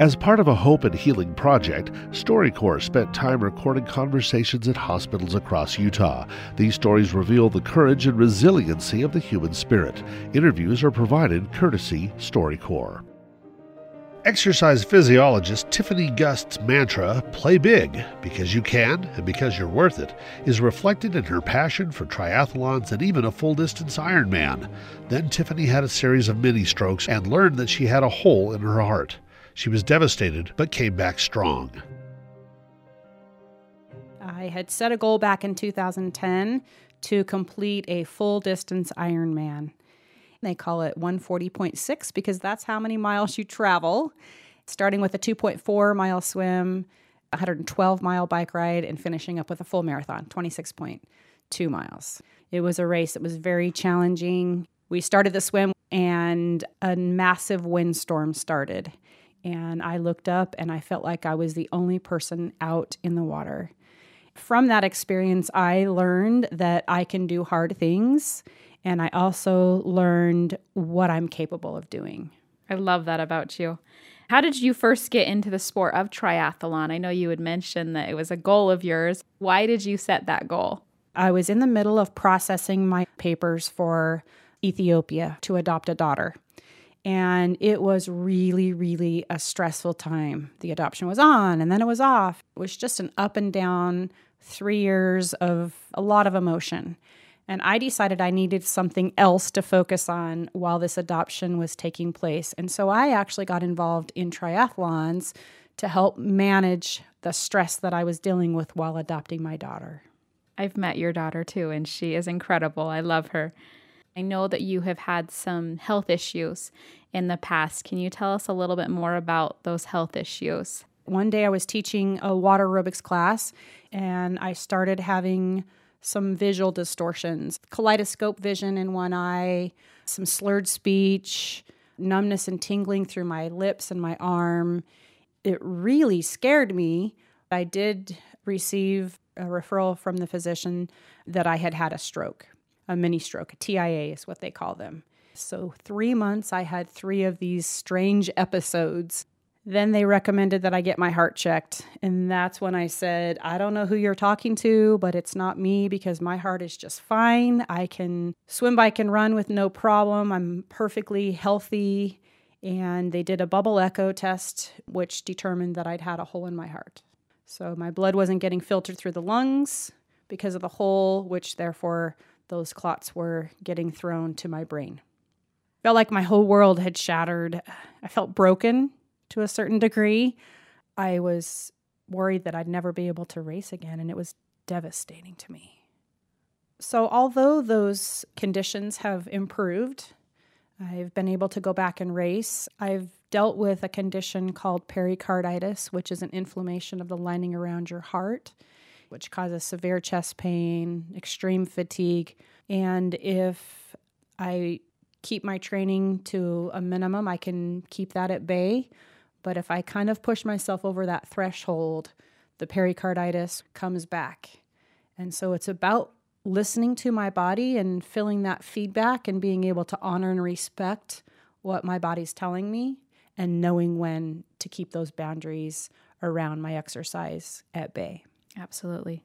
As part of a hope and healing project, StoryCorps spent time recording conversations at hospitals across Utah. These stories reveal the courage and resiliency of the human spirit. Interviews are provided courtesy StoryCorps. Exercise physiologist Tiffany Gust's mantra, play big, because you can and because you're worth it, is reflected in her passion for triathlons and even a full distance Ironman. Then Tiffany had a series of mini strokes and learned that she had a hole in her heart. She was devastated, but came back strong. I had set a goal back in 2010 to complete a full distance Ironman. They call it 140.6 because that's how many miles you travel, starting with a 2.4 mile swim, 112 mile bike ride, and finishing up with a full marathon, 26.2 miles. It was a race that was very challenging. We started the swim and a massive windstorm started and I looked up and I felt like I was the only person out in the water. From that experience, I learned that I can do hard things, and I also learned what I'm capable of doing. I love that about you. How did you first get into the sport of triathlon? I know you had mentioned that it was a goal of yours. Why did you set that goal? I was in the middle of processing my papers for Ethiopia to adopt a daughter. And it was really, really a stressful time. The adoption was on and then it was off. It was just an up and down three years of a lot of emotion. And I decided I needed something else to focus on while this adoption was taking place. And so I actually got involved in triathlons to help manage the stress that I was dealing with while adopting my daughter. I've met your daughter too, and she is incredible. I love her. I know that you have had some health issues in the past. Can you tell us a little bit more about those health issues? One day I was teaching a water aerobics class and I started having some visual distortions kaleidoscope vision in one eye, some slurred speech, numbness and tingling through my lips and my arm. It really scared me. I did receive a referral from the physician that I had had a stroke a mini stroke, a TIA is what they call them. So, three months, I had three of these strange episodes. Then they recommended that I get my heart checked. And that's when I said, I don't know who you're talking to, but it's not me because my heart is just fine. I can swim, bike, and run with no problem. I'm perfectly healthy. And they did a bubble echo test, which determined that I'd had a hole in my heart. So my blood wasn't getting filtered through the lungs because of the hole, which therefore those clots were getting thrown to my brain. Felt like my whole world had shattered. I felt broken to a certain degree. I was worried that I'd never be able to race again, and it was devastating to me. So, although those conditions have improved, I've been able to go back and race. I've dealt with a condition called pericarditis, which is an inflammation of the lining around your heart which causes severe chest pain, extreme fatigue. And if I keep my training to a minimum, I can keep that at bay. But if I kind of push myself over that threshold, the pericarditis comes back. And so it's about listening to my body and feeling that feedback and being able to honor and respect what my body's telling me and knowing when to keep those boundaries around my exercise at bay. Absolutely.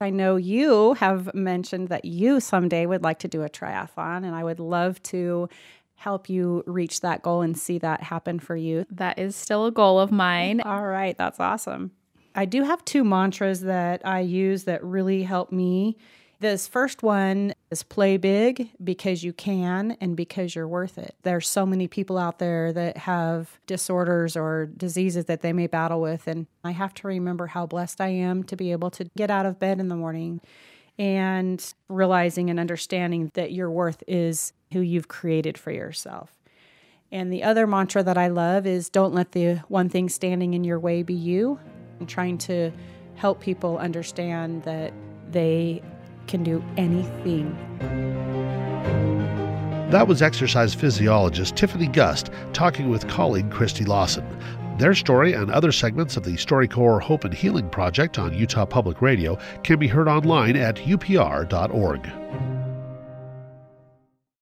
I know you have mentioned that you someday would like to do a triathlon, and I would love to help you reach that goal and see that happen for you. That is still a goal of mine. All right, that's awesome. I do have two mantras that I use that really help me this first one is play big because you can and because you're worth it. There's so many people out there that have disorders or diseases that they may battle with. And I have to remember how blessed I am to be able to get out of bed in the morning and realizing and understanding that your worth is who you've created for yourself. And the other mantra that I love is don't let the one thing standing in your way be you. I'm trying to help people understand that they can do anything. That was exercise physiologist Tiffany Gust talking with colleague Christy Lawson. Their story and other segments of the StoryCorps Hope and Healing Project on Utah Public Radio can be heard online at upr.org.